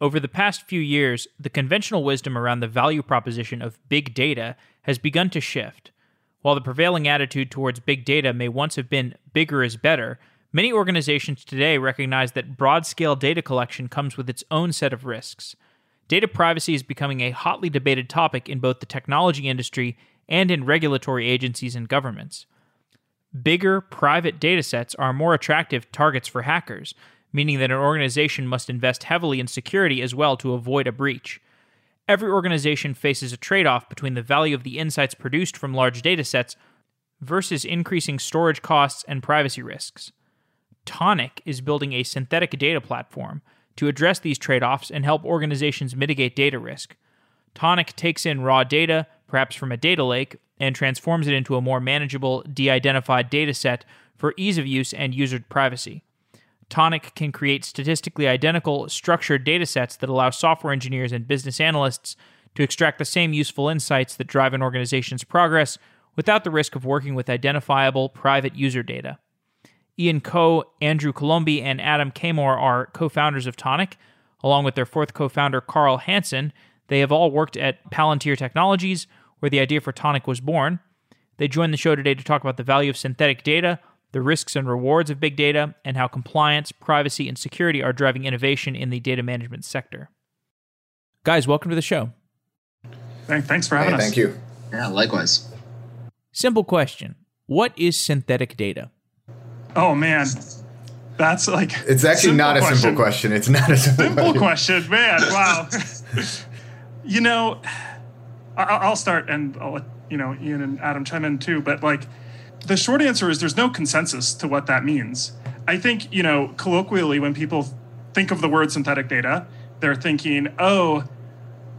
Over the past few years, the conventional wisdom around the value proposition of big data has begun to shift. While the prevailing attitude towards big data may once have been bigger is better, many organizations today recognize that broad scale data collection comes with its own set of risks. Data privacy is becoming a hotly debated topic in both the technology industry and in regulatory agencies and governments. Bigger, private datasets are more attractive targets for hackers, meaning that an organization must invest heavily in security as well to avoid a breach. Every organization faces a trade off between the value of the insights produced from large datasets versus increasing storage costs and privacy risks. Tonic is building a synthetic data platform to address these trade offs and help organizations mitigate data risk. Tonic takes in raw data, perhaps from a data lake, and transforms it into a more manageable, de identified data set for ease of use and user privacy. Tonic can create statistically identical, structured data sets that allow software engineers and business analysts to extract the same useful insights that drive an organization's progress without the risk of working with identifiable private user data. Ian Coe, Andrew Colombi, and Adam Kamor are co founders of Tonic. Along with their fourth co founder, Karl Hanson, they have all worked at Palantir Technologies, where the idea for Tonic was born. They joined the show today to talk about the value of synthetic data, the risks and rewards of big data, and how compliance, privacy, and security are driving innovation in the data management sector. Guys, welcome to the show. Thanks for having hey, us. Thank you. Yeah, likewise. Simple question What is synthetic data? Oh, man. That's like. It's actually not a question. simple question. It's not a simple, simple question. Man, wow. you know, I'll start and I'll let you know Ian and Adam chime in too. But like, the short answer is there's no consensus to what that means. I think you know colloquially when people think of the word synthetic data, they're thinking, oh,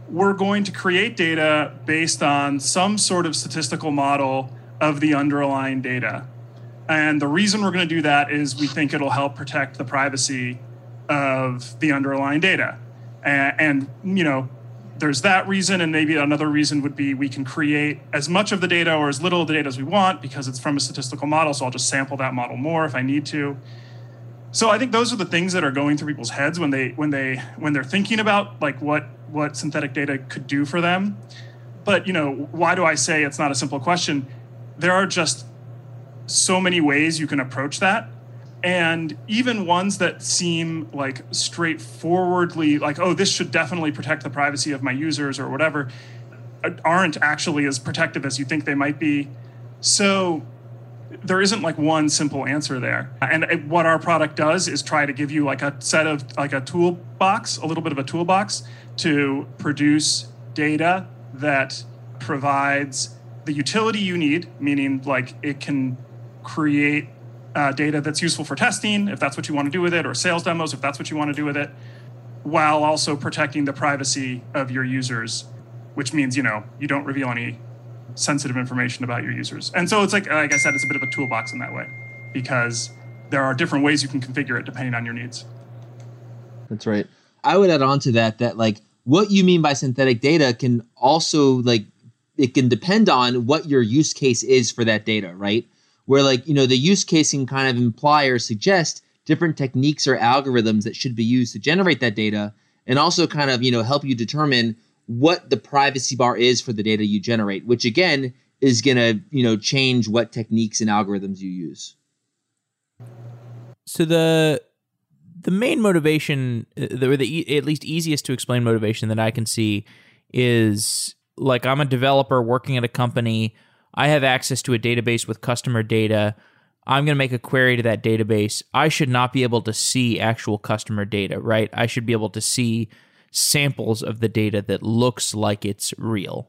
we're going to create data based on some sort of statistical model of the underlying data. And the reason we're going to do that is we think it'll help protect the privacy of the underlying data. And, and you know, there's that reason, and maybe another reason would be we can create as much of the data or as little of the data as we want because it's from a statistical model. So I'll just sample that model more if I need to. So I think those are the things that are going through people's heads when they when they when they're thinking about like what what synthetic data could do for them. But you know, why do I say it's not a simple question? There are just so many ways you can approach that and even ones that seem like straightforwardly like oh this should definitely protect the privacy of my users or whatever uh, aren't actually as protective as you think they might be. So there isn't like one simple answer there. And what our product does is try to give you like a set of like a toolbox a little bit of a toolbox to produce data that provides the utility you need meaning like it can create uh, data that's useful for testing, if that's what you want to do with it, or sales demos, if that's what you want to do with it, while also protecting the privacy of your users, which means, you know, you don't reveal any sensitive information about your users. And so it's like, like I said, it's a bit of a toolbox in that way because there are different ways you can configure it depending on your needs. That's right. I would add on to that that like what you mean by synthetic data can also like it can depend on what your use case is for that data, right? Where like, you know, the use case can kind of imply or suggest different techniques or algorithms that should be used to generate that data and also kind of, you know, help you determine what the privacy bar is for the data you generate, which again is going to, you know, change what techniques and algorithms you use. So the the main motivation, uh, or the at least easiest to explain motivation that I can see, is like I'm a developer working at a company. I have access to a database with customer data. I'm going to make a query to that database. I should not be able to see actual customer data, right? I should be able to see samples of the data that looks like it's real.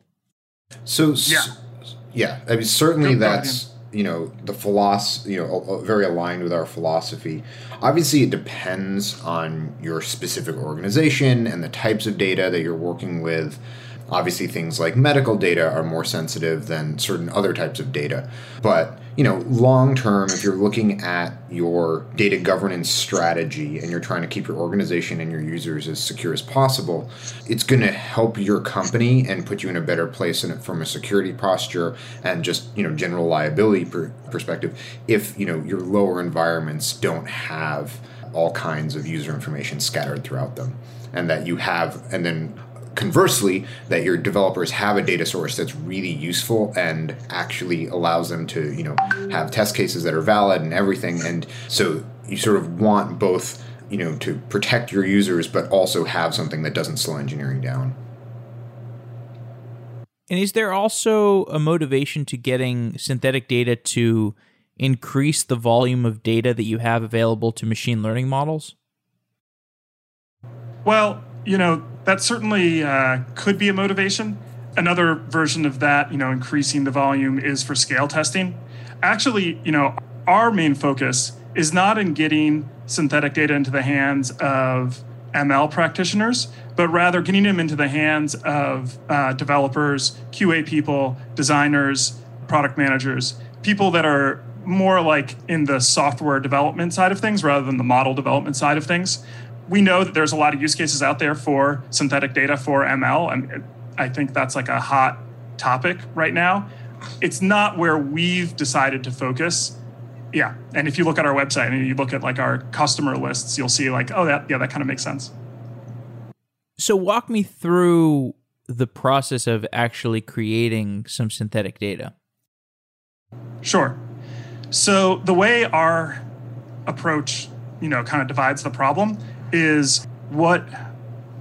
So Yeah. yeah, I mean certainly Good that's you know the philosophy you know a- a- very aligned with our philosophy. Obviously, it depends on your specific organization and the types of data that you're working with. Obviously, things like medical data are more sensitive than certain other types of data. But, you know, long term, if you're looking at your data governance strategy and you're trying to keep your organization and your users as secure as possible, it's going to help your company and put you in a better place in from a security posture and just, you know, general liability per- perspective if, you know, your lower environments don't have all kinds of user information scattered throughout them. and that you have, and then conversely, that your developers have a data source that's really useful and actually allows them to, you know, have test cases that are valid and everything. And so you sort of want both, you know, to protect your users, but also have something that doesn't slow engineering down. And is there also a motivation to getting synthetic data to increase the volume of data that you have available to machine learning models? Well, you know, that certainly uh, could be a motivation. Another version of that, you know, increasing the volume is for scale testing. Actually, you know, our main focus is not in getting synthetic data into the hands of ML practitioners, but rather getting them into the hands of uh, developers, QA people, designers, product managers, people that are more like in the software development side of things rather than the model development side of things. We know that there's a lot of use cases out there for synthetic data for ML, and I think that's like a hot topic right now. It's not where we've decided to focus. Yeah, and if you look at our website and you look at like our customer lists, you'll see like, oh, that yeah, that kind of makes sense. So walk me through the process of actually creating some synthetic data. Sure. So the way our approach, you know, kind of divides the problem is what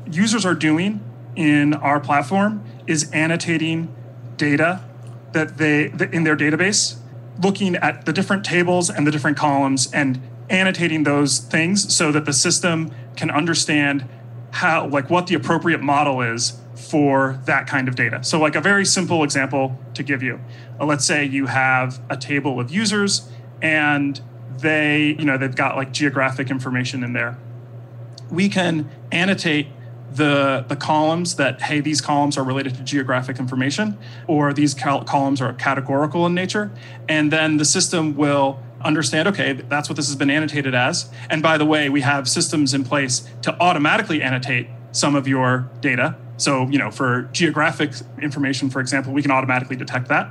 users are doing in our platform is annotating data that they in their database, looking at the different tables and the different columns and annotating those things so that the system can understand how like what the appropriate model is for that kind of data. So like a very simple example to give you. Uh, let's say you have a table of users and they, you know, they've got like geographic information in there. We can annotate the the columns that hey these columns are related to geographic information or these cal- columns are categorical in nature. And then the system will understand okay that's what this has been annotated as. And by the way we have systems in place to automatically annotate some of your data. So you know for geographic information for example we can automatically detect that.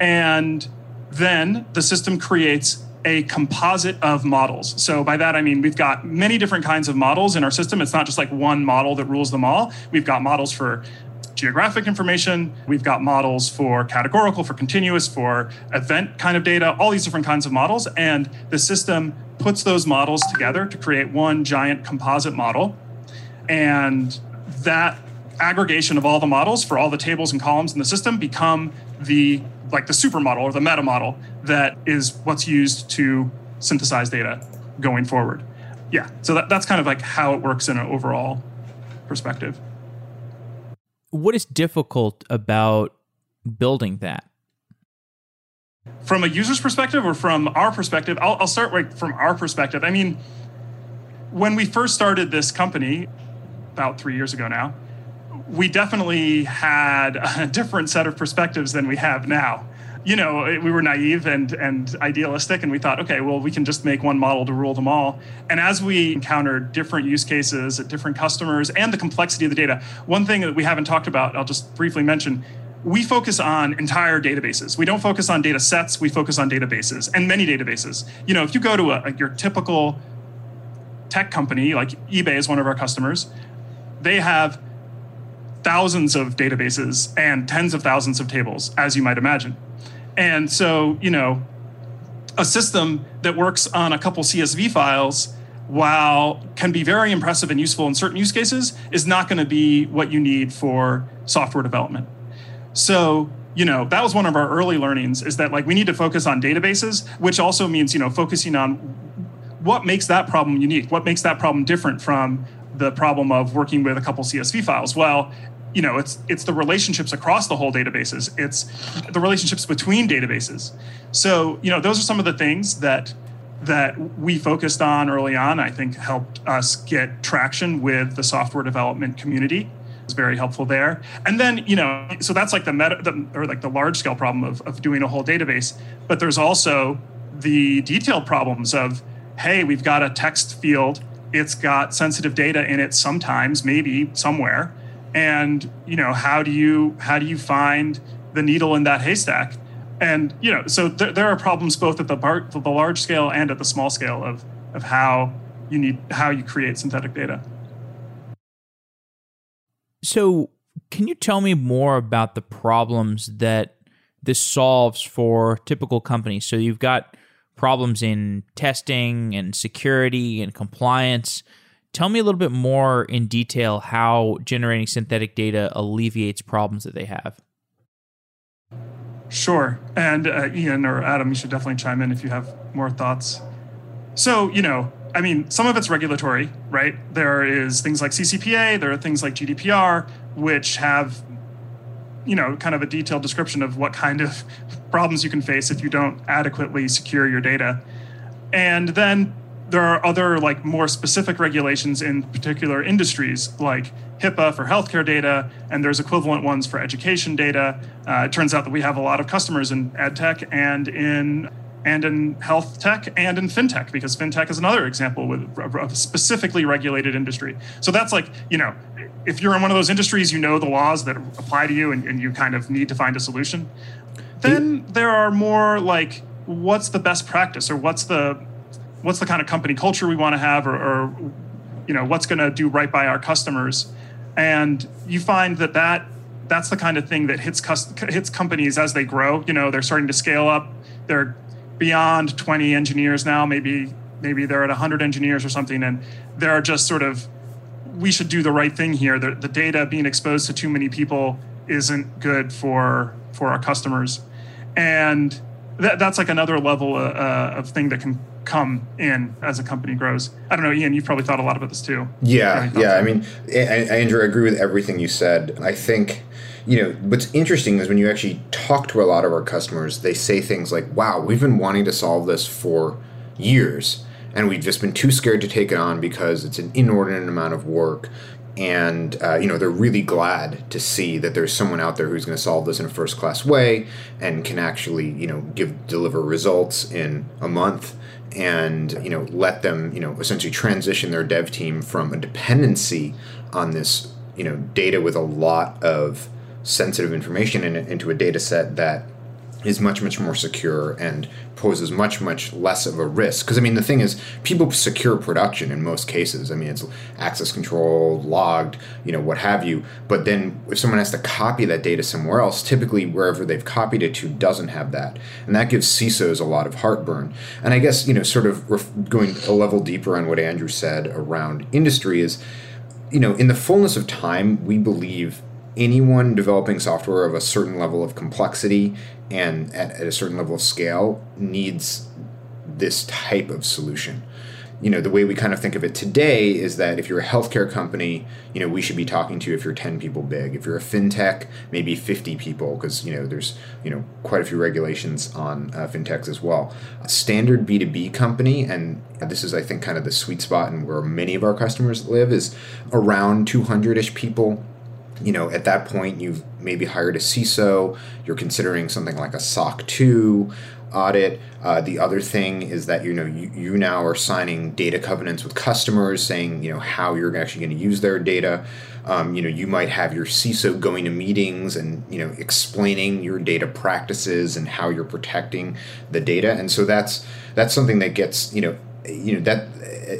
And then the system creates a composite of models. So by that I mean we've got many different kinds of models in our system. It's not just like one model that rules them all. We've got models for geographic information, we've got models for categorical, for continuous, for event kind of data, all these different kinds of models and the system puts those models together to create one giant composite model. And that aggregation of all the models for all the tables and columns in the system become the like the supermodel or the meta model that is what's used to synthesize data going forward. Yeah, so that, that's kind of like how it works in an overall perspective. What is difficult about building that? From a user's perspective or from our perspective, I'll, I'll start right from our perspective. I mean, when we first started this company about three years ago now, we definitely had a different set of perspectives than we have now. You know, we were naive and, and idealistic, and we thought, okay, well, we can just make one model to rule them all. And as we encountered different use cases at different customers and the complexity of the data, one thing that we haven't talked about, I'll just briefly mention, we focus on entire databases. We don't focus on data sets, we focus on databases and many databases. You know, if you go to a, your typical tech company, like eBay is one of our customers, they have thousands of databases and tens of thousands of tables, as you might imagine. And so, you know, a system that works on a couple CSV files, while can be very impressive and useful in certain use cases, is not going to be what you need for software development. So, you know, that was one of our early learnings is that like we need to focus on databases, which also means, you know, focusing on what makes that problem unique, what makes that problem different from the problem of working with a couple CSV files. Well, you know it's it's the relationships across the whole databases. It's the relationships between databases. So you know those are some of the things that that we focused on early on i think helped us get traction with the software development community. It's very helpful there. And then you know so that's like the meta the, or like the large scale problem of, of doing a whole database. But there's also the detailed problems of hey we've got a text field. It's got sensitive data in it sometimes maybe somewhere and you know how do you how do you find the needle in that haystack and you know so th- there are problems both at the, bar- the large scale and at the small scale of of how you need how you create synthetic data So, can you tell me more about the problems that this solves for typical companies? So, you've got problems in testing and security and compliance. Tell me a little bit more in detail how generating synthetic data alleviates problems that they have. Sure. And uh, Ian or Adam, you should definitely chime in if you have more thoughts. So, you know, I mean, some of it's regulatory, right? There is things like CCPA, there are things like GDPR, which have, you know, kind of a detailed description of what kind of problems you can face if you don't adequately secure your data. And then there are other like more specific regulations in particular industries like HIPAA for healthcare data, and there's equivalent ones for education data. Uh, it turns out that we have a lot of customers in ed tech and in and in health tech and in fintech because fintech is another example with a specifically regulated industry so that's like you know if you're in one of those industries you know the laws that apply to you and, and you kind of need to find a solution then there are more like what's the best practice or what's the what's the kind of company culture we want to have or, or you know what's going to do right by our customers. And you find that that that's the kind of thing that hits hits companies as they grow. You know they're starting to scale up. They're beyond 20 engineers now maybe maybe they're at 100 engineers or something and they're just sort of we should do the right thing here. The, the data being exposed to too many people isn't good for for our customers. And that, that's like another level uh, uh of thing that can come in as a company grows. I don't know, Ian, you've probably thought a lot about this too. Yeah, yeah. I mean, Andrew, I agree with everything you said. I think you know, what's interesting is when you actually talk to a lot of our customers, they say things like, wow, we've been wanting to solve this for years, and we've just been too scared to take it on because it's an inordinate amount of work. And uh, you know they're really glad to see that there's someone out there who's going to solve this in a first class way and can actually you know give deliver results in a month and you know let them you know essentially transition their dev team from a dependency on this you know data with a lot of sensitive information in it into a data set that is much much more secure and poses much much less of a risk. Because i mean the thing is people secure production in most cases. I mean it's access control logged you know what have you. But then if someone has to copy that data somewhere else typically wherever they've copied it to doesn't have that. And that gives cisos a lot of heartburn. And i guess you know sort of ref- going a level deeper on what andrew said around industry is you know in the fullness of time we believe anyone developing software of a certain level of complexity and at, at, a certain level of scale needs this type of solution. You know, the way we kind of think of it today is that if you're a healthcare company, you know, we should be talking to you if you're 10 people big. If you're a fintech, maybe 50 people, because, you know, there's, you know, quite a few regulations on uh, fintechs as well. A standard B2B company, and this is, I think, kind of the sweet spot and where many of our customers live, is around 200 ish people you know, at that point, you've maybe hired a CISO, you're considering something like a SOC 2 audit. Uh, the other thing is that, you know, you, you now are signing data covenants with customers saying, you know, how you're actually going to use their data. Um, you know, you might have your CISO going to meetings and, you know, explaining your data practices and how you're protecting the data. And so that's, that's something that gets, you know, you know that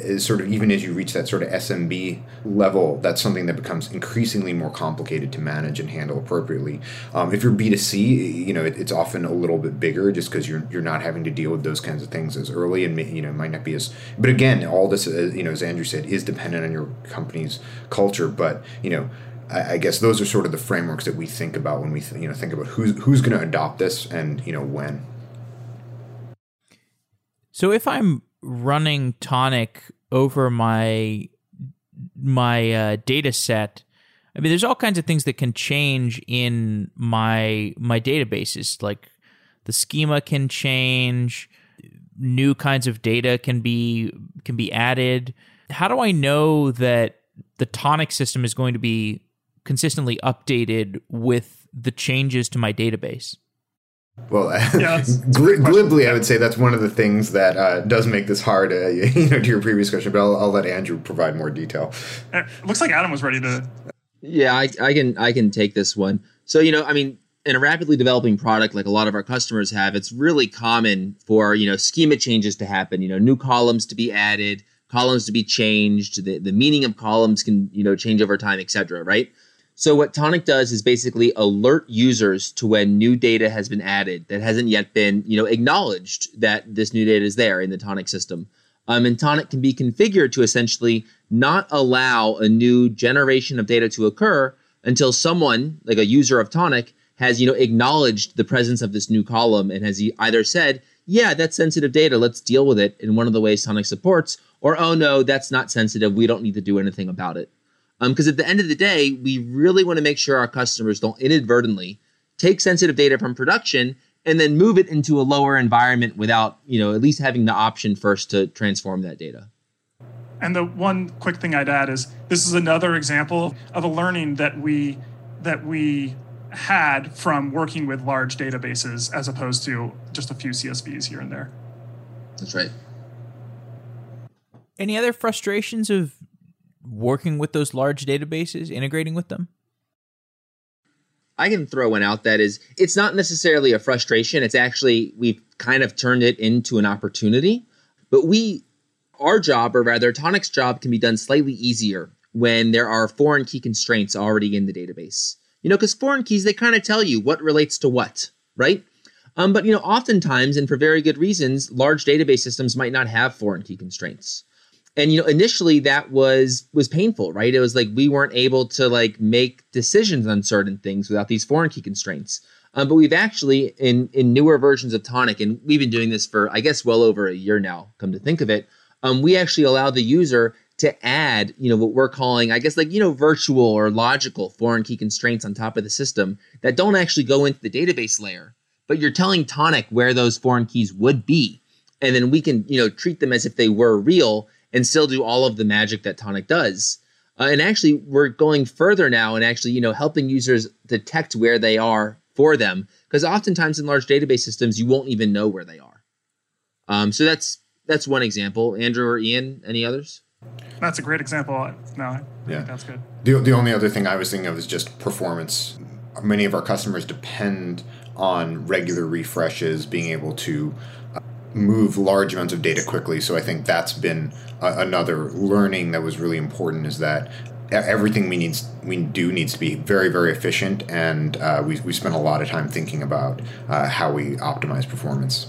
is sort of even as you reach that sort of SMB level, that's something that becomes increasingly more complicated to manage and handle appropriately. Um, if you're B2C, you know it, it's often a little bit bigger just because you're you're not having to deal with those kinds of things as early and you know might not be as. But again, all this uh, you know as Andrew said is dependent on your company's culture. But you know. I, guess those are sort of the frameworks that we think about when we th- you know think about who's who's going to adopt this and you know when. So if I'm running Tonic over my my uh, data set i mean there's all kinds of things that can change in my my databases. Like the schema can change. New kinds of data can be can be added. How do i know that the tonic system is going to be consistently updated with the changes to my database well, yeah, glibly, I would say that's one of the things that uh, does make this hard. Uh, you know, to your previous question, but I'll, I'll let Andrew provide more detail. It looks like Adam was ready to. Yeah, I, I can I can take this one. So you know, I mean, in a rapidly developing product like a lot of our customers have, it's really common for you know schema changes to happen. You know, new columns to be added, columns to be changed. The the meaning of columns can you know change over time, etc. Right? So what Tonic does is basically alert users to when new data has been added that hasn't yet been, you know, acknowledged that this new data is there in the Tonic system. Um, and Tonic can be configured to essentially not allow a new generation of data to occur until someone, like a user of Tonic, has you know acknowledged the presence of this new column and has either said, "Yeah, that's sensitive data. Let's deal with it in one of the ways Tonic supports," or "Oh no, that's not sensitive. We don't need to do anything about it." Because um, at the end of the day, we really want to make sure our customers don't inadvertently take sensitive data from production and then move it into a lower environment without, you know, at least having the option first to transform that data. And the one quick thing I'd add is this is another example of a learning that we that we had from working with large databases as opposed to just a few CSVs here and there. That's right. Any other frustrations of working with those large databases, integrating with them? I can throw one out that is it's not necessarily a frustration. It's actually we've kind of turned it into an opportunity. But we our job, or rather Tonic's job, can be done slightly easier when there are foreign key constraints already in the database. You know, because foreign keys they kind of tell you what relates to what, right? Um, but you know, oftentimes, and for very good reasons, large database systems might not have foreign key constraints and you know initially that was was painful right? It was like we weren't able to like make decisions on certain things without these foreign key constraints. Um, but we've actually in in newer versions of tonic and we've been doing this for i guess well over a year now come to think of it um, we actually allow the user to add you know what we're calling i guess like you know virtual or logical foreign key constraints on top of the system that don't actually go into the database layer. But you're telling tonic where those foreign keys would be. And then we can you know treat them as if they were real and still do all of the magic that Tonic does. Uh, and actually, we're going further now and actually, you know, helping users detect where they are for them because oftentimes in large database systems, you won't even know where they are. Um, so that's that's one example. Andrew or Ian, any others? That's a great example. No, yeah, that's good. The, the only other thing I was thinking of is just performance. Many of our customers depend on regular refreshes, being able to move large amounts of data quickly. So I think that's been a, another learning that was really important is that everything we needs we do needs to be very very efficient, and uh, we we spent a lot of time thinking about uh, how we optimize performance.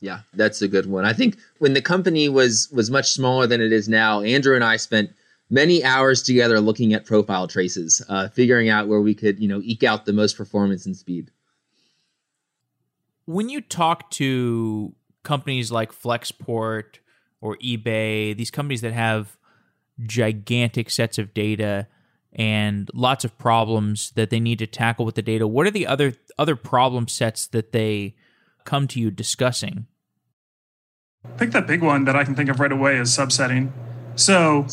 Yeah, that's a good one. I think when the company was was much smaller than it is now, Andrew and I spent many hours together looking at profile traces, uh, figuring out where we could you know eke out the most performance and speed when you talk to companies like Flexport or eBay, these companies that have gigantic sets of data and lots of problems that they need to tackle with the data, what are the other other problem sets that they come to you discussing? I think the big one that I can think of right away is subsetting. So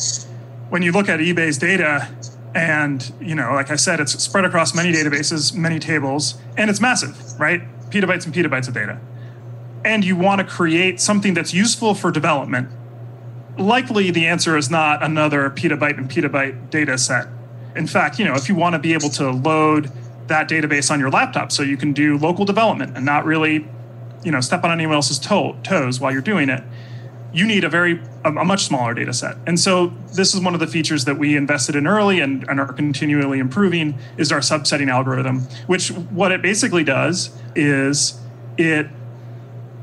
when you look at eBay's data, and you know, like I said, it's spread across many databases, many tables, and it's massive, right? Petabytes and petabytes of data, and you want to create something that's useful for development, likely the answer is not another petabyte and petabyte data set. In fact, you know, if you want to be able to load that database on your laptop so you can do local development and not really, you know, step on anyone else's toe, toes while you're doing it, you need a very a, much smaller data set. And so this is one of the features that we invested in early and, and are continually improving is our subsetting algorithm, which what it basically does is it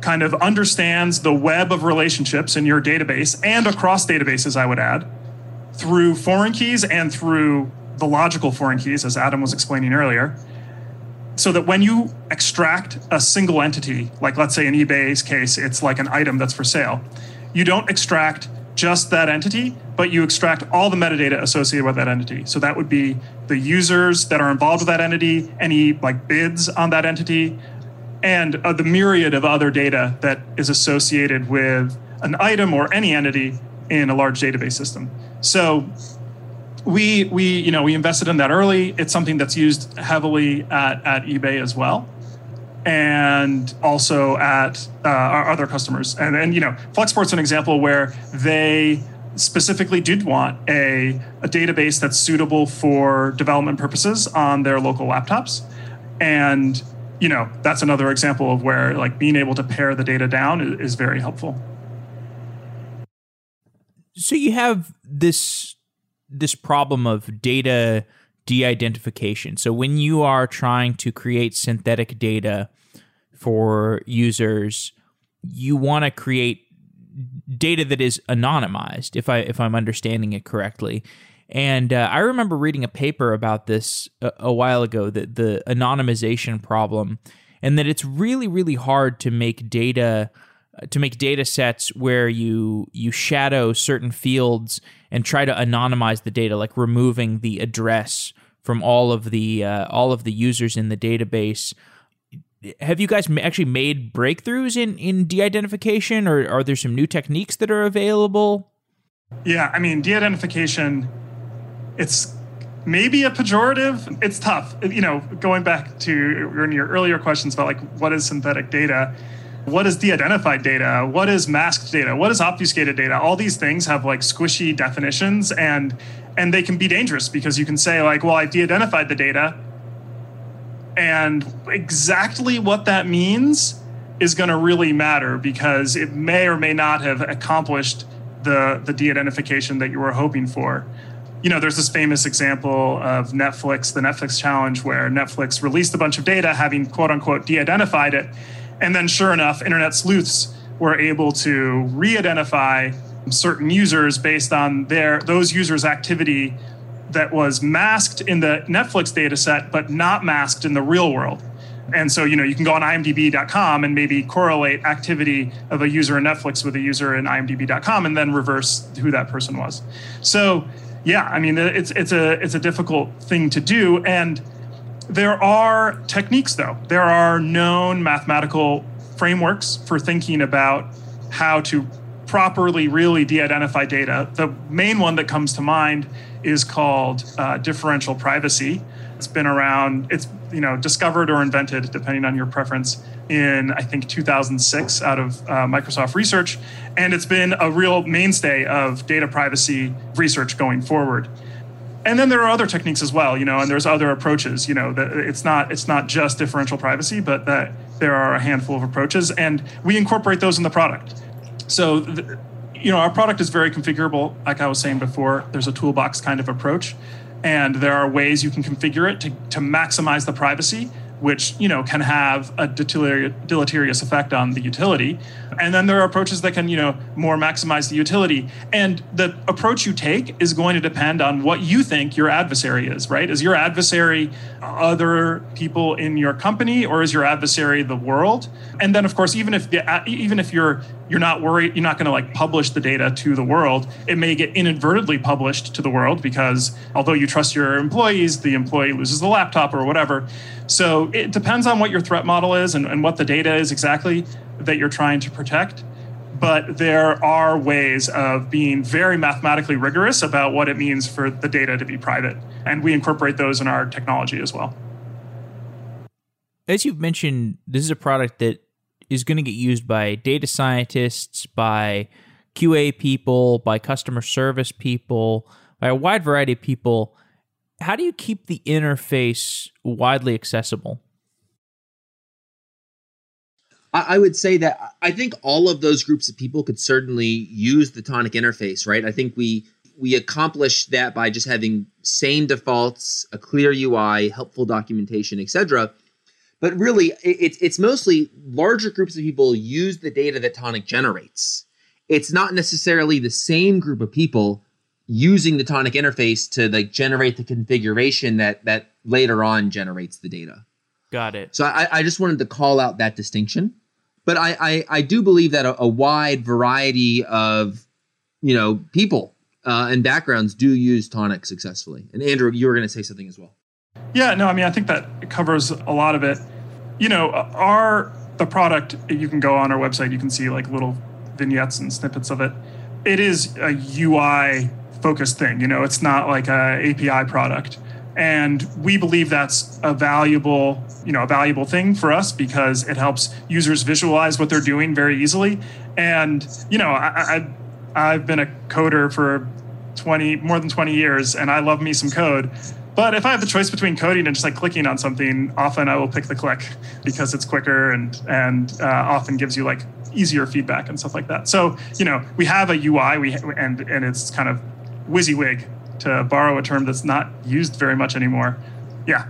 kind of understands the web of relationships in your database and across databases, I would add, through foreign keys and through the logical foreign keys, as Adam was explaining earlier. So that when you extract a single entity, like let's say in eBay's case, it's like an item that's for sale, you don't extract just that entity, but you extract all the metadata associated with that entity. So that would be the users that are involved with that entity, any like bids on that entity, and uh, the myriad of other data that is associated with an item or any entity in a large database system. So we we you know we invested in that early. It's something that's used heavily at at eBay as well and also at uh, our other customers. And, and you know, Flexport's an example where they specifically did want a, a database that's suitable for development purposes on their local laptops. And you know, that's another example of where like being able to pare the data down is, is very helpful. So you have this this problem of data de-identification. So when you are trying to create synthetic data for users, you want to create data that is anonymized if I if I'm understanding it correctly. And uh, I remember reading a paper about this a, a while ago that the anonymization problem and that it's really really hard to make data to make data sets where you you shadow certain fields and try to anonymize the data like removing the address from all of the uh, all of the users in the database. Have you guys actually made breakthroughs in in de-identification or are there some new techniques that are available? Yeah i mean de-identification it's maybe a pejorative. It's tough. You know going back to your earlier questions about like what is synthetic data what is de-identified data? What is masked data? What is obfuscated data? All these things have like squishy definitions and and they can be dangerous because you can say like well i de-identified the data and exactly what that means is going to really matter because it may or may not have accomplished the the de-identification that you were hoping for. You know, there's this famous example of Netflix, the Netflix challenge, where Netflix released a bunch of data, having quote unquote de identified it. And then, sure enough, internet sleuths were able to re identify certain users based on their those users' activity that was masked in the Netflix data set, but not masked in the real world. And so, you know, you can go on imdb.com and maybe correlate activity of a user in Netflix with a user in imdb.com and then reverse who that person was. So, yeah, I mean, it's it's a it's a difficult thing to do, and there are techniques though. There are known mathematical frameworks for thinking about how to properly really de-identify data. The main one that comes to mind is called uh, differential privacy. It's been around. It's you know discovered or invented depending on your preference in I think 2006 out of uh, Microsoft Research, and it's been a real mainstay of data privacy research going forward. And then there are other techniques as well, you know, and there's other approaches. You know, that it's not it's not just differential privacy, but that there are a handful of approaches, and we incorporate those in the product. So. The, you know, our product is very configurable. Like I was saying before, there's a toolbox kind of approach and there are ways you can configure it to, to maximize the privacy which you know can have a deleterious effect on the utility. And then there are approaches that can you know more maximize the utility. And the approach you take is going to depend on what you think your adversary is right? Is your adversary other people in your company or is your adversary the world? And then of course even if the, even if you're you're not worried you're not going to like publish the data to the world it may get inadvertently published to the world because although you trust your employees the employee loses the laptop or whatever so it depends on what your threat model is and, and what the data is exactly that you're trying to protect. But there are ways of being very mathematically rigorous about what it means for the data to be private. And we incorporate those in our technology as well. As you've mentioned, this is a product that is going to get used by data scientists, by QA people, by customer service people, by a wide variety of people how do you keep the interface widely accessible? I would say that I think all of those groups of people could certainly use the tonic interface, right? I think we we accomplish that by just having sane defaults, a clear UI, helpful documentation, etc. But really, it's it's mostly larger groups of people use the data that tonic generates. It's not necessarily the same group of people using the tonic interface to like generate the configuration that that later on generates the data. Got it. So i, I just wanted to call out that distinction. But i i, I do believe that a, a, wide variety of you know people uh, and backgrounds do use tonic successfully. And andrew you were going to say something as well. Yeah no i mean i think that covers a lot of it you know our the product you can go on our website you can see like little vignettes and snippets of it it is a ui focused thing. You know, it's not like a API product. And we believe that's a valuable, you know, a valuable thing for us because it helps users visualize what they're doing very easily. And you know, I, I I've been a coder for 20 more than 20 years, and I love me some code. But if I have the choice between coding and just like clicking on something, often I will pick the click because it's quicker and and uh, often gives you like easier feedback and stuff like that. So you know, we have a UI, we and and it's kind of WYSIWYG to borrow a term that's not used very much anymore. Yeah.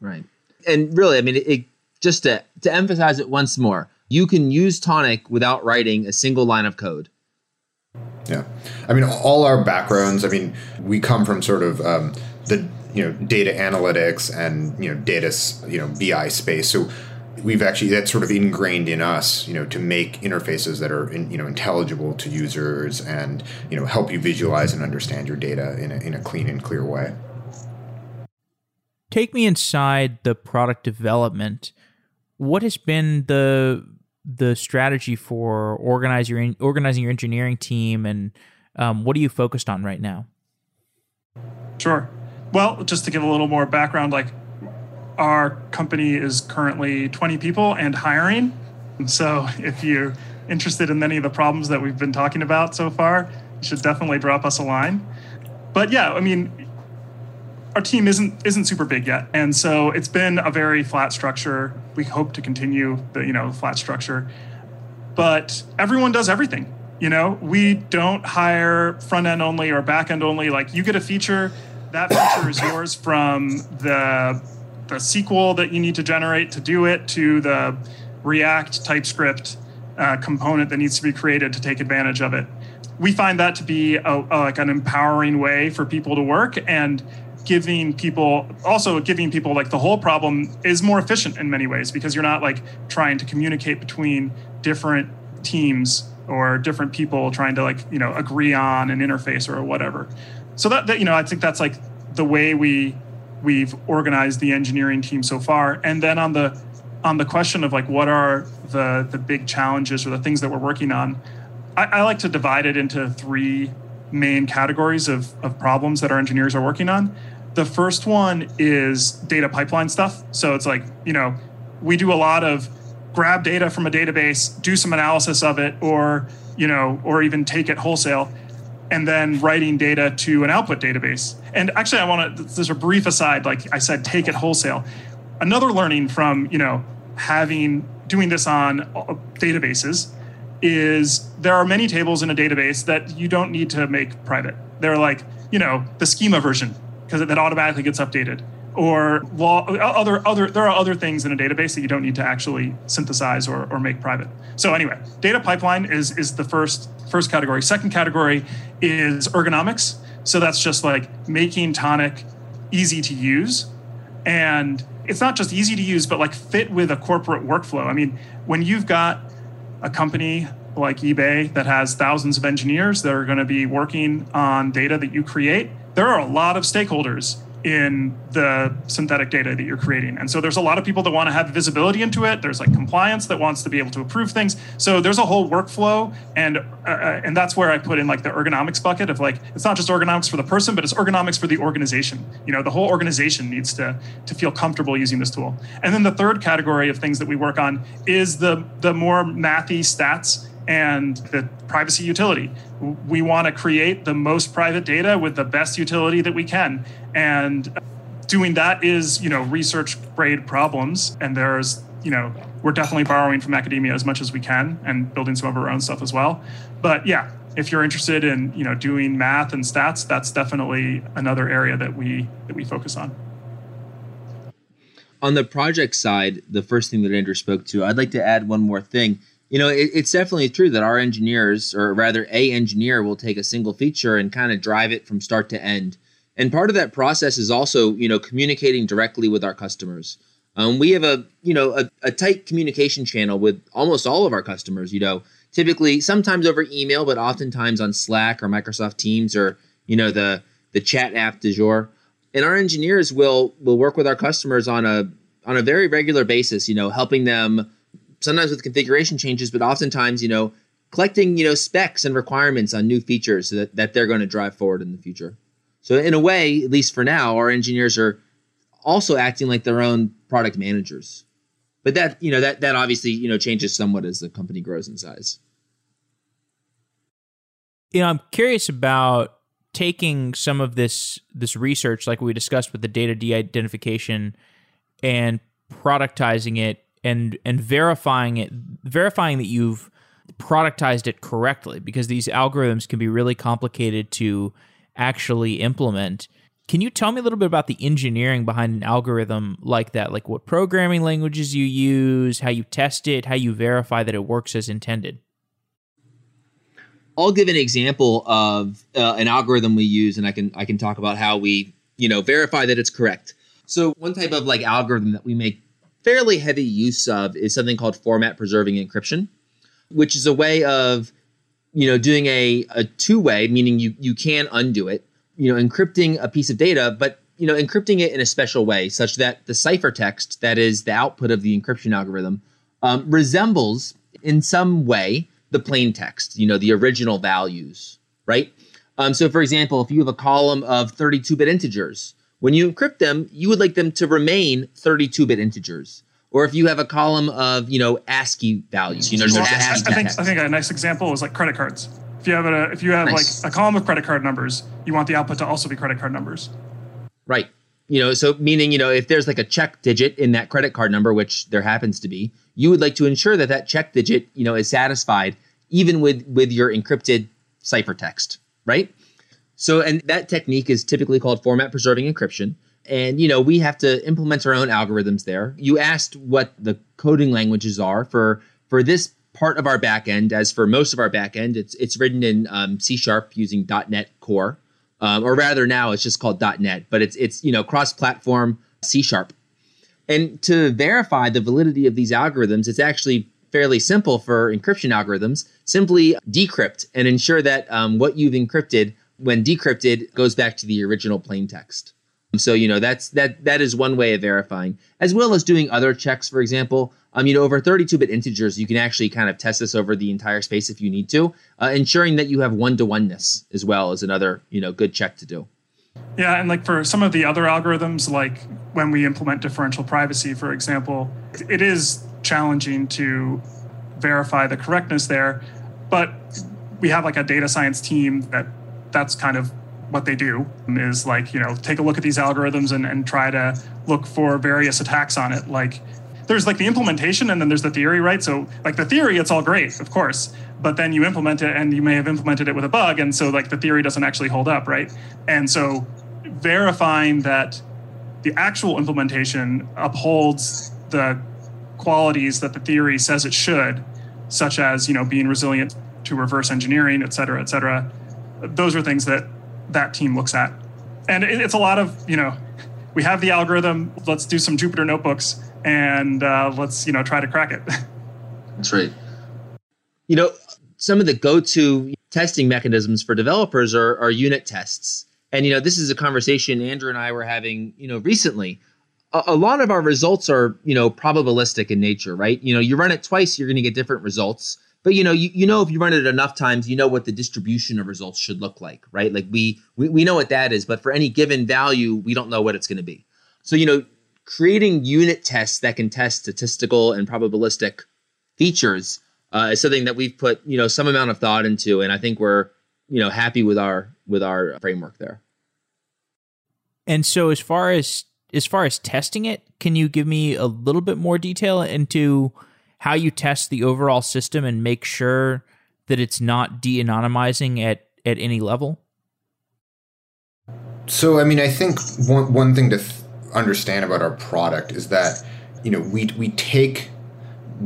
Right. And really, I mean, it, it just to to emphasize it once more, you can use Tonic without writing a single line of code. Yeah, I mean, all our backgrounds. I mean, we come from sort of um, the you know data analytics and you know data you know BI space. So we've actually that's sort of ingrained in us, you know, to make interfaces that are in, you know intelligible to users and you know help you visualize and understand your data in a, in a clean and clear way. Take me inside the product development. What has been the the strategy for organize your organizing your engineering team, and um, what are you focused on right now? Sure. Well, just to give a little more background, like our company is currently 20 people and hiring. So if you're interested in any of the problems that we've been talking about so far, you should definitely drop us a line. But yeah, I mean, our team isn't isn't super big yet, and so it's been a very flat structure. We hope to continue the you know flat structure, but everyone does everything. You know, we don't hire front end only or back end only. Like you get a feature, that feature is yours from the the SQL that you need to generate to do it to the React TypeScript uh, component that needs to be created to take advantage of it. We find that to be a, a, like an empowering way for people to work and giving people also giving people like the whole problem is more efficient in many ways because you're not like trying to communicate between different teams or different people trying to like you know agree on an interface or whatever so that, that you know i think that's like the way we we've organized the engineering team so far. And then on the on the question of like what are the the big challenges or the things that we're working on, I, I like to divide it into three main categories of, of problems that our engineers are working on. The first one is data pipeline stuff. So it's like, you know, we do a lot of grab data from a database, do some analysis of it, or, you know, or even take it wholesale and then writing data to an output database. And actually, I want to, there's a brief aside, like I said, take it wholesale. Another learning from, you know, having, doing this on uh, databases is there are many tables in a database that you don't need to make private. They're like, you know, the schema version, because that automatically gets updated. Or law, other other there are other things in a database that you don't need to actually synthesize or, or make private. So anyway, data pipeline is is the first first category. Second category is ergonomics. So that's just like making Tonic easy to use. And it's not just easy to use, but like fit with a corporate workflow. I mean, when you've got a company like eBay that has thousands of engineers that are going to be working on data that you create, there are a lot of stakeholders in the synthetic data that you're creating. And so there's a lot of people that want to have visibility into it. There's like compliance that wants to be able to approve things. So there's a whole workflow and uh, uh, and that's where I put in like the ergonomics bucket of like it's not just ergonomics for the person, but it's ergonomics for the organization. You know, the whole organization needs to to feel comfortable using this tool. And then the third category of things that we work on is the the more mathy stats and the privacy utility. We want to create the most private data with the best utility that we can. And doing that is, you know, research grade problems. And there's, you know, we're definitely borrowing from academia as much as we can and building some of our own stuff as well. But yeah, if you're interested in, you know, doing math and stats, that's definitely another area that we that we focus on. On the project side, the first thing that Andrew spoke to, I'd like to add one more thing you know, it, it's definitely true that our engineers, or rather, a engineer, will take a single feature and kind of drive it from start to end. And part of that process is also, you know, communicating directly with our customers. Um, we have a, you know, a, a tight communication channel with almost all of our customers. You know, typically, sometimes over email, but oftentimes on Slack or Microsoft Teams or you know the the chat app du jour. And our engineers will will work with our customers on a on a very regular basis. You know, helping them sometimes with configuration changes, but oftentimes, you know, collecting, you know, specs and requirements on new features that, that they're going to drive forward in the future. So in a way, at least for now, our engineers are also acting like their own product managers. But that, you know, that that obviously, you know, changes somewhat as the company grows in size. You know, I'm curious about taking some of this this research like we discussed with the data de-identification and productizing it and and verifying it verifying that you've productized it correctly because these algorithms can be really complicated to actually implement. Can you tell me a little bit about the engineering behind an algorithm like that? Like what programming languages you use, how you test it, how you verify that it works as intended? I'll give an example of uh, an algorithm we use, and I can I can talk about how we you know verify that it's correct. So one type of like algorithm that we make fairly heavy use of is something called format preserving encryption, which is a way of you know doing a, a two way, meaning you you can undo it, you know, encrypting a piece of data, but you know encrypting it in a special way such that the ciphertext that is the output of the encryption algorithm um, resembles in some way the plain text, you know, the original values, right? Um, so, for example, if you have a column of 32 bit integers, when you encrypt them, you would like them to remain 32 bit integers. Or if you have a column of, you know, ASCII values, you know, Well, just I, ASCII I think text. I think a nice example is like credit cards. If you have a if you have Nice. like a column of credit card numbers, you want the output to also be credit card numbers. Right. You know, so meaning, you know, if there's like a check digit in that credit card number, which there happens to be, you would like to ensure that that check digit, you know, is satisfied even with with your encrypted ciphertext, right? So, and that technique is typically called format preserving encryption. And, you know, we have to implement our own algorithms there. You asked what the coding languages are for for this part of our backend. As for most of our backend, it's it's written in um, C sharp using .NET Core, um, or rather now it's just called .NET, but it's it's you know cross-platform C sharp. And to verify the validity of these algorithms, it's actually fairly simple for encryption algorithms. Simply decrypt and ensure that um, what you've encrypted, when decrypted, goes back to the original plain text. So you know that's that that is one way of verifying, as well as doing other checks. For example, um, you know over 32-bit integers, you can actually kind of test this over the entire space if you need to, uh, ensuring that you have one-to-oneness as well is another you know good check to do. Yeah, and like for some of the other algorithms, like when we implement differential privacy, for example, it is challenging to verify the correctness there. But we have like a data science team that that's kind of what they do is like, you know, take a look at these algorithms and, and try to look for various attacks on it. Like there's like the implementation and then there's the theory, right? So like the theory, it's all great, of course, but then you implement it and you may have implemented it with a bug, and so like the theory doesn't actually hold up, right? And so verifying that the actual implementation upholds the qualities that the theory says it should, such as you know being resilient to reverse engineering, et cetera, et cetera. Those are things that that team looks at, and it, it's a lot of you know we have the algorithm. Let's do some Jupyter notebooks and uh, let's you know try to crack it. That's right. You know, some of the go-to testing mechanisms for developers are, are unit tests. And you know, this is a conversation Andrew and I were having, you know, recently. A, a lot of our results are, you know, probabilistic in nature, right? You know, you run it twice, you're going to get different results. But you know, you, you know if you run it enough times, you know what the distribution of results should look like, right? Like we we, we know what that is, but for any given value, we don't know what it's going to be. So, you know, creating unit tests that can test statistical and probabilistic features uh, is something that we've put you know some amount of thought into, and I think we're you know happy with our with our framework there. And so as far as as far as testing it, can you give me a little bit more detail into how you test the overall system and make sure that it's not de-anonymizing at at any level? So, I mean, I think one, one thing to th- understand about our product is that, you know, we, we take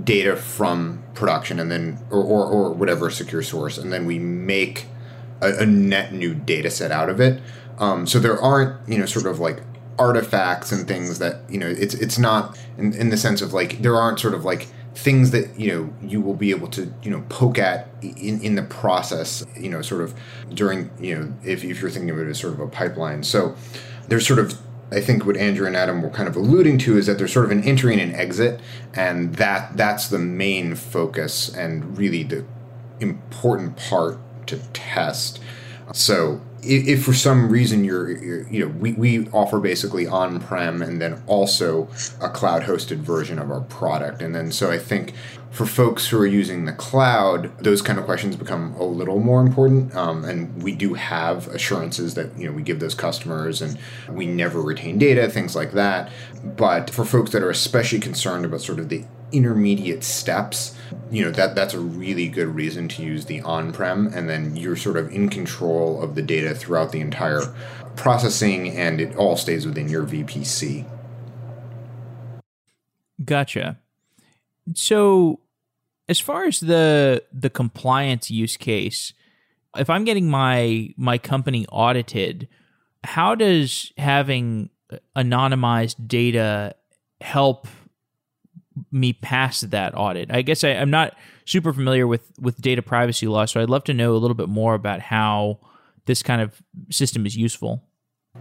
data from production and then, or, or, or whatever secure source, and then we make a, a net new data set out of it. Um, so there aren't, you know, sort of like artifacts and things that, you know, it's, it's not in, in the sense of like, there aren't sort of like things that you know you will be able to you know poke at in, in the process you know sort of during you know if, if you're thinking of it as sort of a pipeline so there's sort of I think what Andrew and Adam were kind of alluding to is that there's sort of an entry and an exit, and that that's the main focus and really the important part to test. So if, for some reason you're, you're, you know, we, we offer basically on-prem and then also a cloud-hosted version of our product. And then so I think for folks who are using the cloud, those kind of questions become a little more important. Um, and we do have assurances that, you know, we give those customers and we never retain data, things like that. But for folks that are especially concerned about sort of the intermediate steps, you know that that's a really good reason to use the on-prem, and then you're sort of in control of the data throughout the entire processing, and it all stays within your VPC. Gotcha. So, as far as the the compliance use case, if I'm getting my my company audited, how does having uh, anonymized data help me pass that audit? I guess I, am not super familiar with with data privacy law, so I'd love to know a little bit more about how this kind of system is useful.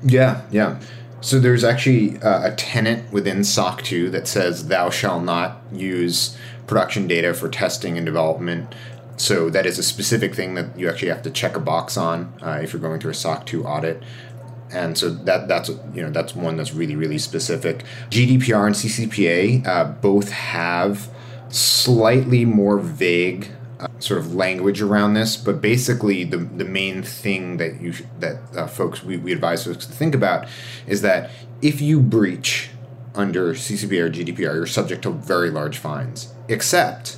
Yeah, yeah. So there's actually uh, a tenant within SOC 2 that says thou shall not use production data for testing and development. So that is a specific thing that you actually have to check a box on uh, if you're going through a SOC 2 audit. And so that that's you know that's one that's really really specific. GDPR and CCPA uh, both have slightly more vague uh, sort of language around this, but basically the the main thing that you sh- that uh, folks we, we advise folks to think about is that if you breach under CCPA or GDPR, you're subject to very large fines, except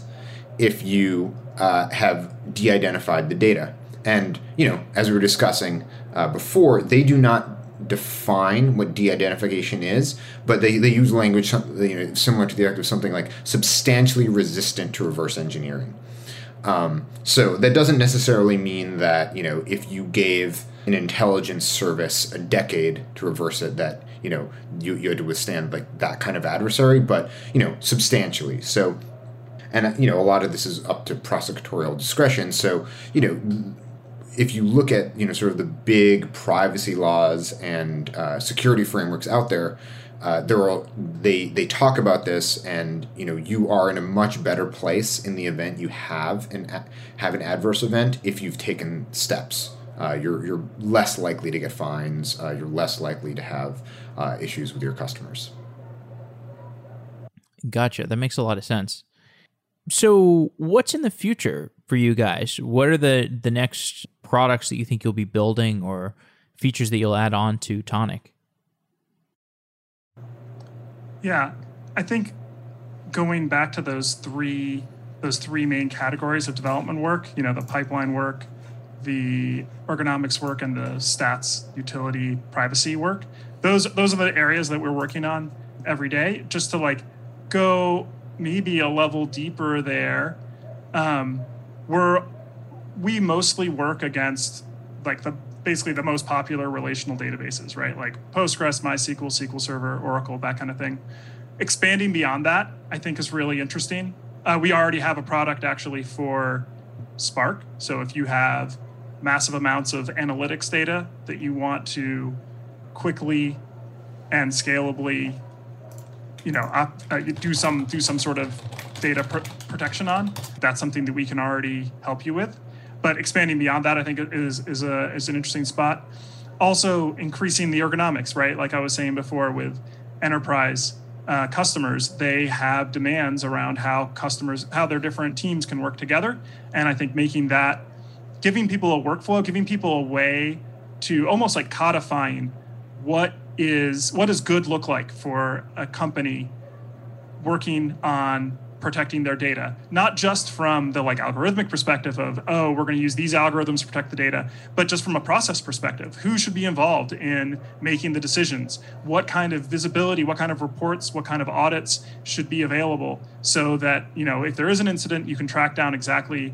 if you uh, have de-identified the data. And you know, as we were discussing uh, before, they do not define what de-identification is, but they, they use language you know, similar to the act of something like substantially resistant to reverse engineering. Um, so that doesn't necessarily mean that you know if you gave an intelligence service a decade to reverse it, that you know you, you had to withstand like that kind of adversary, but you know substantially. So, and you know a lot of this is up to prosecutorial discretion. So you know if you look at you know sort of the big privacy laws and uh, security frameworks out there, uh, there are they they talk about this, and you know you are in a much better place in the event you have an have an adverse event if you've taken steps. Uh, you're you're less likely to get fines. Uh, you're less likely to have uh, issues with your customers. Gotcha. That makes a lot of sense. So, what's in the future for you guys? What are the the next products that you think you'll be building or features that you'll add on to Tonic? Yeah, I think going back to those three those three main categories of development work, you know, the pipeline work, the ergonomics work, and the stats utility privacy work. Those those are the areas that we're working on every day, just to like go maybe a level deeper there. Um, we're we mostly work against like the basically the most popular relational databases, right? Like Postgres, MySQL, SQL Server, Oracle, that kind of thing. Expanding beyond that, I think, is really interesting. Uh, we already have a product actually for Spark. So if you have massive amounts of analytics data that you want to quickly and scalably, you know, op, uh, do some do some sort of data pr- protection on, that's something that we can already help you with but expanding beyond that, I think is is a is an interesting spot. Also, increasing the ergonomics, right? Like I was saying before, with enterprise uh, customers, they have demands around how customers, how their different teams can work together, and I think making that, giving people a workflow, giving people a way to almost like codifying what is what does good look like for a company working on protecting their data, not just from the like algorithmic perspective of, oh, we're going to use these algorithms to protect the data, but just from a process perspective. Who should be involved in making the decisions? What kind of visibility, what kind of reports, what kind of audits should be available so that, you know, if there is an incident, you can track down exactly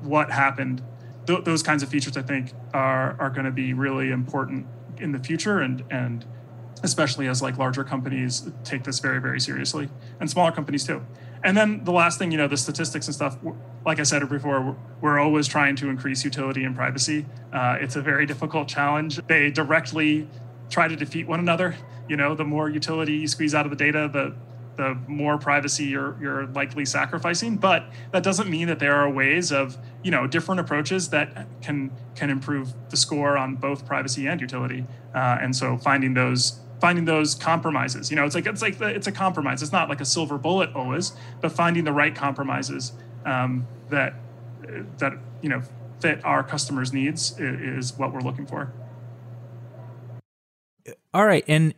what happened. Th- those kinds of features, I think, are, are going to be really important in the future and, and especially as like larger companies take this very, very seriously and smaller companies too and then the last thing, you know, the statistics and stuff. Like I said before, we're always trying to increase utility and privacy. Uh, it's a very difficult challenge. They directly try to defeat one another. You know, the more utility you squeeze out of the data, the the more privacy you're you're likely sacrificing. But that doesn't mean that there are ways of you know different approaches that can can improve the score on both privacy and utility. Uh, and so finding those finding those compromises. You know, it's like it's like the, it's a compromise. It's not like a silver bullet always, but finding the right compromises um, that that you know fit our customers' needs is, is what we're looking for. All right, and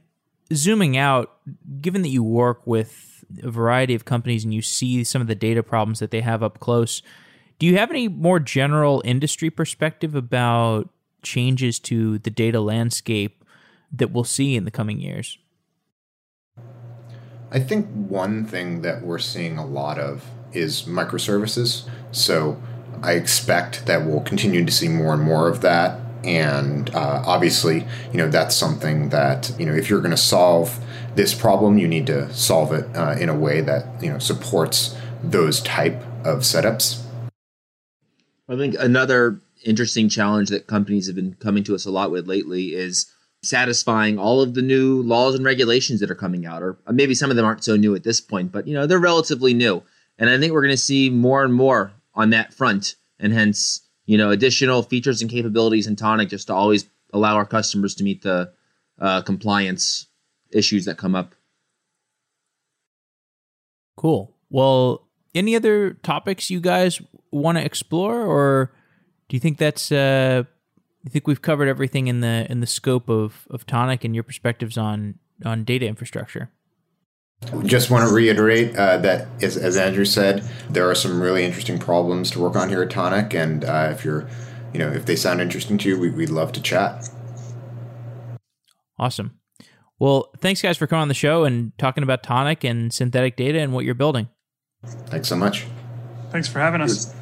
zooming out, given that you work with a variety of companies and you see some of the data problems that they have up close. Do you have any more general industry perspective about changes to the data landscape that we'll see in the coming years? I think one thing that we're seeing a lot of is microservices. So I expect that we'll continue to see more and more of that. And uh, obviously, you know, that's something that, you know, if you're going to solve this problem, you need to solve it uh, in a way that, you know, supports those type of setups. I think another interesting challenge that companies have been coming to us a lot with lately is satisfying all of the new laws and regulations that are coming out or maybe some of them aren't so new at this point but you know they're relatively new and i think we're going to see more and more on that front and hence you know additional features and capabilities in tonic just to always allow our customers to meet the uh, compliance issues that come up. Cool. Well any other topics you guys want to explore or do you think that's uh you think we've covered everything in the in the scope of of tonic and your perspectives on on data infrastructure just want to reiterate uh, that, as, as, Andrew said, there are some really interesting problems to work on here at Tonic, and uh, if you're, you know, if they sound interesting to you, we, would love to chat. Awesome. Well, thanks guys for coming on the show and talking about Tonic and synthetic data and what you're building. Thanks so much. Thanks for having us.